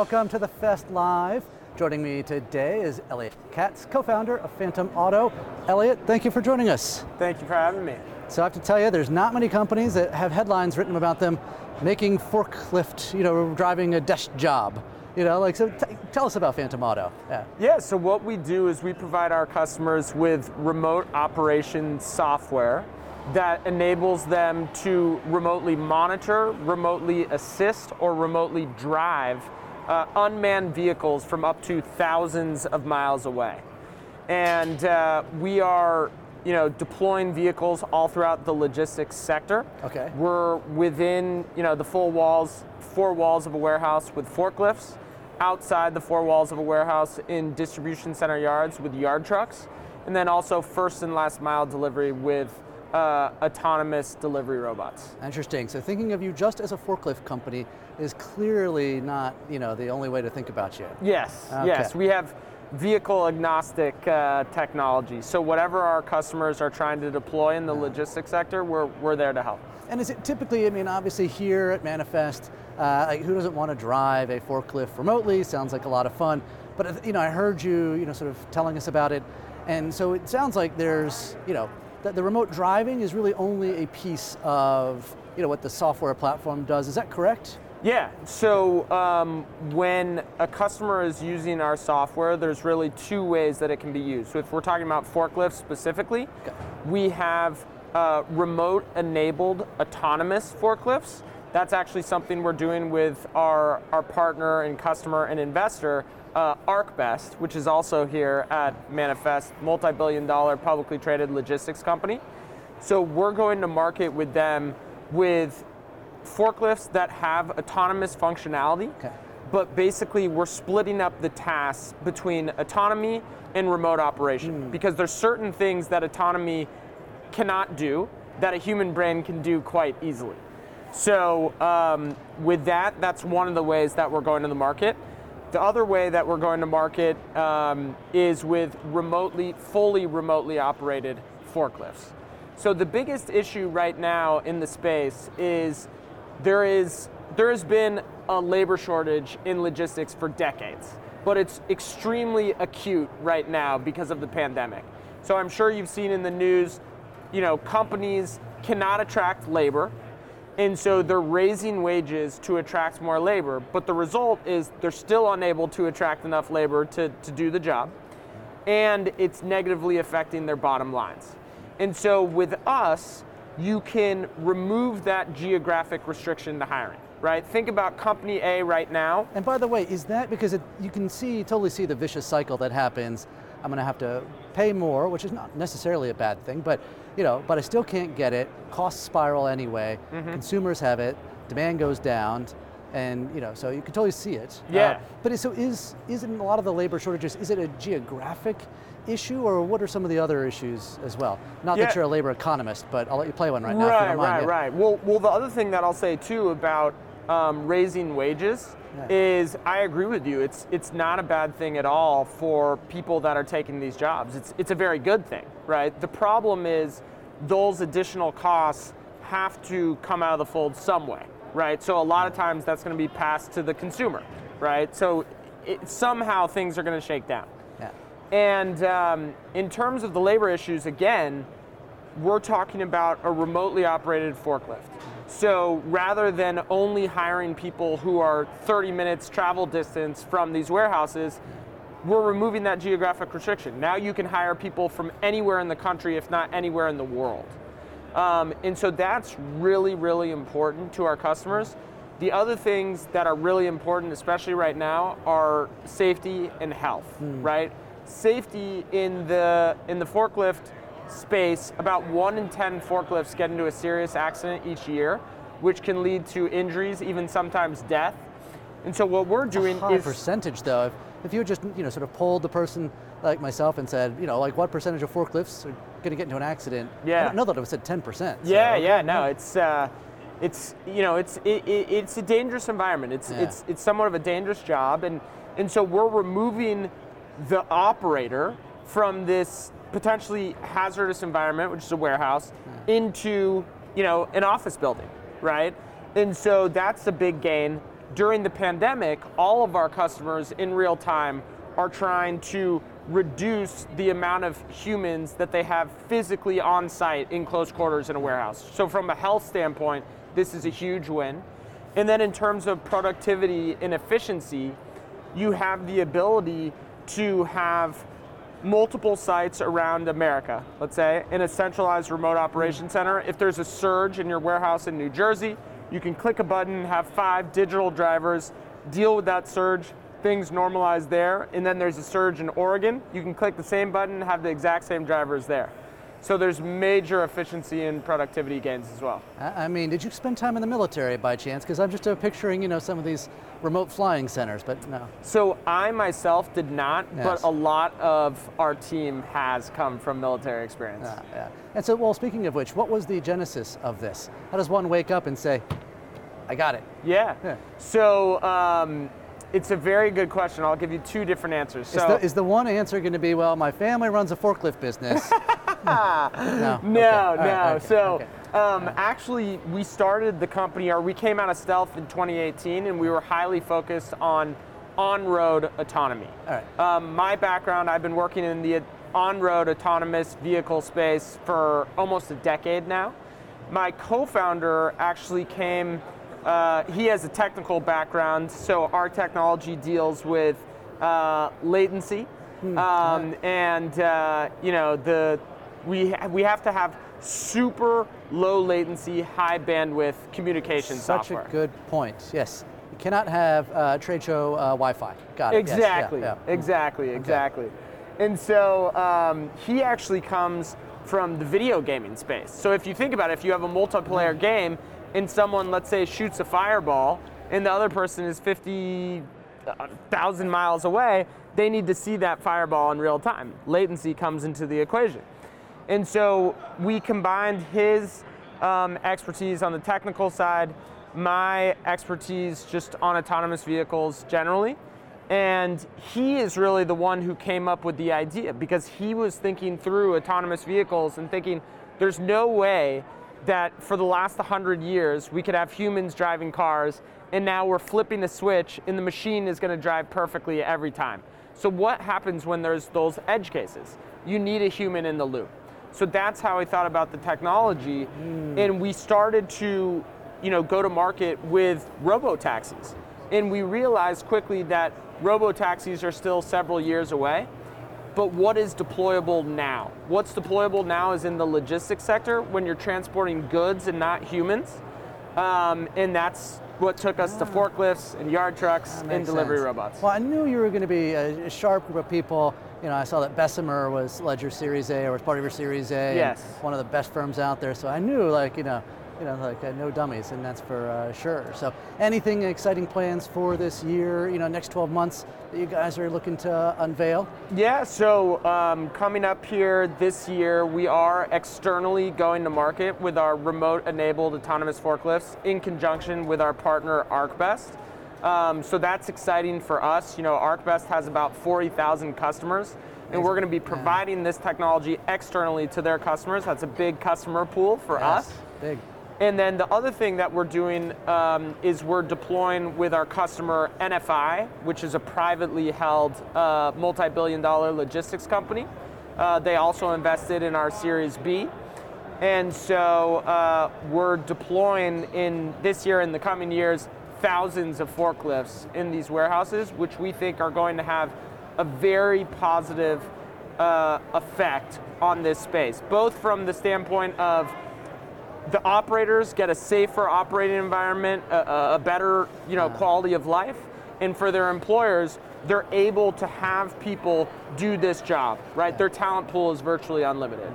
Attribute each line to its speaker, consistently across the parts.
Speaker 1: welcome to the Fest Live. Joining me today is Elliot Katz, co-founder of Phantom Auto. Elliot, thank you for joining us.
Speaker 2: Thank you for having me.
Speaker 1: So I have to tell you, there's not many companies that have headlines written about them making forklift, you know, driving a desk job. You know, like, so t- tell us about Phantom Auto.
Speaker 2: Yeah. Yeah, so what we do is we provide our customers with remote operation software that enables them to remotely monitor, remotely assist, or remotely drive uh, unmanned vehicles from up to thousands of miles away. And uh, we are you know, deploying vehicles all throughout the logistics sector.
Speaker 1: Okay.
Speaker 2: We're within, you know, the full walls, four walls of a warehouse with forklifts, outside the four walls of a warehouse in distribution center yards with yard trucks, and then also first and last mile delivery with uh, autonomous delivery robots.
Speaker 1: Interesting. So thinking of you just as a forklift company is clearly not, you know, the only way to think about you.
Speaker 2: Yes. Okay. Yes. We have vehicle agnostic uh, technology. So whatever our customers are trying to deploy in the yeah. logistics sector, we're, we're there to help.
Speaker 1: And is it typically, I mean, obviously here at Manifest, uh, like who doesn't want to drive a forklift remotely? Sounds like a lot of fun. But uh, you know, I heard you, you know, sort of telling us about it, and so it sounds like there's, you know, that the remote driving is really only a piece of, you know, what the software platform does. Is that correct?
Speaker 2: Yeah, so um, when a customer is using our software, there's really two ways that it can be used. So if we're talking about forklifts specifically, okay. we have uh, remote enabled autonomous forklifts. That's actually something we're doing with our, our partner and customer and investor, uh, ArcBest, which is also here at Manifest, multi billion dollar publicly traded logistics company. So we're going to market with them with forklifts that have autonomous functionality. Okay. But basically, we're splitting up the tasks between autonomy and remote operation mm. because there's certain things that autonomy cannot do that a human brain can do quite easily. So, um, with that, that's one of the ways that we're going to the market. The other way that we're going to market um, is with remotely, fully remotely operated forklifts. So, the biggest issue right now in the space is there is there has been a labor shortage in logistics for decades, but it's extremely acute right now because of the pandemic. So I'm sure you've seen in the news, you know, companies cannot attract labor, and so they're raising wages to attract more labor, but the result is they're still unable to attract enough labor to, to do the job, and it's negatively affecting their bottom lines. And so with us, you can remove that geographic restriction to hiring right? Think about company A right now.
Speaker 1: And by the way, is that because it, you can see, totally see the vicious cycle that happens? I'm going to have to pay more, which is not necessarily a bad thing, but you know, but I still can't get it. Costs spiral anyway. Mm-hmm. Consumers have it. Demand goes down, and you know, so you can totally see it.
Speaker 2: Yeah. Uh,
Speaker 1: but so is is in a lot of the labor shortages? Is it a geographic issue, or what are some of the other issues as well? Not yeah. that you're a labor economist, but I'll let you play one right now.
Speaker 2: Right, right, right. Well, well, the other thing that I'll say too about um, raising wages yeah. is I agree with you. It's it's not a bad thing at all for people that are taking these jobs. It's it's a very good thing, right? The problem is those additional costs have to come out of the fold some way, right? So a lot of times that's going to be passed to the consumer, right? So it, somehow things are going to shake down. Yeah. And um, in terms of the labor issues, again, we're talking about a remotely operated forklift. So rather than only hiring people who are 30 minutes travel distance from these warehouses, we're removing that geographic restriction. Now you can hire people from anywhere in the country, if not anywhere in the world. Um, and so that's really, really important to our customers. The other things that are really important, especially right now, are safety and health, mm. right? safety in the in the forklift space, about one in ten forklifts get into a serious accident each year, which can lead to injuries, even sometimes death. And so what we're doing
Speaker 1: a high
Speaker 2: is
Speaker 1: percentage though. If, if you just you know sort of polled the person like myself and said you know like what percentage of forklifts are going to get into an accident?
Speaker 2: Yeah.
Speaker 1: I don't know that it was said ten percent.
Speaker 2: Yeah, so. yeah, no, it's. Uh, it's you know it's it, it, it's a dangerous environment. It's yeah. it's it's somewhat of a dangerous job, and and so we're removing the operator from this potentially hazardous environment, which is a warehouse, into you know an office building, right? And so that's a big gain. during the pandemic, all of our customers in real time are trying to reduce the amount of humans that they have physically on site in close quarters in a warehouse. So, from a health standpoint, this is a huge win. And then, in terms of productivity and efficiency, you have the ability to have multiple sites around America, let's say, in a centralized remote operation hmm. center. If there's a surge in your warehouse in New Jersey, you can click a button, have five digital drivers deal with that surge, things normalize there, and then there's a surge in Oregon. You can click the same button, have the exact same drivers there. So there's major efficiency and productivity gains as well.
Speaker 1: I mean, did you spend time in the military by chance? Because I'm just uh, picturing, you know, some of these remote flying centers, but no.
Speaker 2: So I myself did not,
Speaker 1: Yes.
Speaker 2: but a lot of our team has come from military experience.
Speaker 1: Yeah, yeah. And so, well, speaking of which, what was the genesis of this? How does one wake up and say, I got it?
Speaker 2: Yeah.
Speaker 1: Yeah.
Speaker 2: So um, it's a very good question. I'll give you two different answers.
Speaker 1: Is,
Speaker 2: So
Speaker 1: the, is the one answer going to be, well, my family runs a forklift business? no.
Speaker 2: No,
Speaker 1: Okay.
Speaker 2: no.
Speaker 1: All right, okay,
Speaker 2: so,
Speaker 1: okay.
Speaker 2: Um, actually, we started the company, or we came out of stealth in 2018, and we were highly focused on on-road autonomy.
Speaker 1: All right.
Speaker 2: Um, my background, I've been working in the on-road autonomous vehicle space for almost a decade now. My co-founder actually came. Uh, he has a technical background, so our technology deals with uh, latency, um, and uh, you know the we ha- we have to have super low latency, high bandwidth communication
Speaker 1: Such
Speaker 2: software.
Speaker 1: a good point. Yes. You cannot have uh, trade show uh, Wi Fi. Got it. Yes, yeah,
Speaker 2: Exactly,
Speaker 1: yeah.
Speaker 2: exactly, exactly. And so um, he actually comes from the video gaming space. So if you think about it, if you have a multiplayer
Speaker 1: Mm-hmm.
Speaker 2: game and someone, let's say, shoots a fireball and the other person is 50,000 miles away, they need to see that fireball in real time. Latency comes into the equation. And so we combined his um, expertise on the technical side, my expertise just on autonomous vehicles generally. And he is really the one who came up with the idea because he was thinking through autonomous vehicles and thinking there's no way that for the last 100 years we could have humans driving cars and now we're flipping the switch and the machine is going to drive perfectly every time. So, what happens when there's those edge cases? You need a human in the loop. So that's how I thought about the technology, and we started to, you know, go to market with robo taxis, and we realized quickly that robo taxis are still several years away. But what is deployable now? What's deployable now is in the logistics sector when you're transporting goods and not humans, um, and that's what took us to forklifts and yard trucks and delivery
Speaker 1: sense.
Speaker 2: robots.
Speaker 1: Well, I knew you were going to be a sharp group of people. You know, I saw that Bessemer was led your Series A or was part of your Series A.
Speaker 2: Yes.
Speaker 1: One of the best firms out there. So I knew, like, you know, you know, like uh, no dummies, and that's for uh, sure. So, anything exciting plans for this year? You know, next 12 months that you guys are looking to unveil?
Speaker 2: Yeah, so um, coming up here this year, we are externally going to market with our remote enabled autonomous forklifts in conjunction with our partner ArcBest. Um, so that's exciting for us. You know, ArcBest has about 40,000 customers, and we're going to be providing this technology externally to their customers. That's a big customer pool for us.
Speaker 1: Big.
Speaker 2: And then the other thing that we're doing um, is we're deploying with our customer NFI, which is a privately held uh, multi billion dollar logistics company. Uh, they also invested in our Series B. And so uh, we're deploying in this year and the coming years thousands of forklifts in these warehouses, which we think are going to have a very positive uh, effect on this space, both from the standpoint of the operators get a safer operating environment, a, a- better you know quality of life, and for their employers, they're able to have people do this job. Right, their talent pool is virtually unlimited.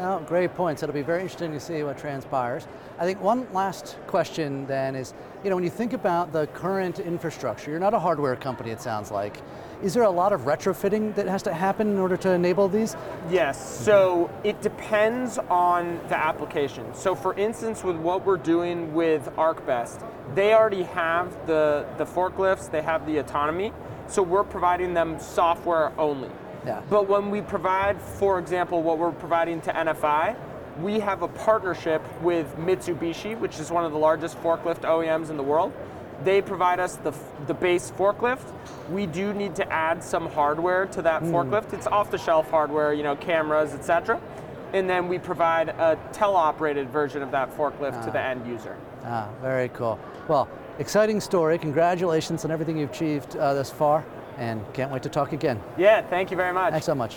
Speaker 1: Oh, great points. It'll be very interesting to see what transpires. I think one last question then is, you know, when you think about the current infrastructure, you're not a hardware company, it sounds like. Is there a lot of retrofitting that has to happen in order to enable these?
Speaker 2: Yes, so it depends on the application. So for instance, with what we're doing with ArcBest, they already have the, the forklifts, they have the autonomy, so we're providing them software only.
Speaker 1: Yeah.
Speaker 2: But when we provide, for example, what we're providing to NFI, we have a partnership with Mitsubishi, which is one of the largest forklift OEMs in the world. They provide us the, the base forklift. We do need to add some hardware to that forklift. It's off-the-shelf hardware, you know, cameras, etc. And then we provide a teleoperated version of that forklift to the end user.
Speaker 1: Ah, very cool. Well, exciting story. Congratulations on everything you've achieved uh, thus far, and can't wait to talk again.
Speaker 2: Yeah, thank you very much.
Speaker 1: Thanks so much.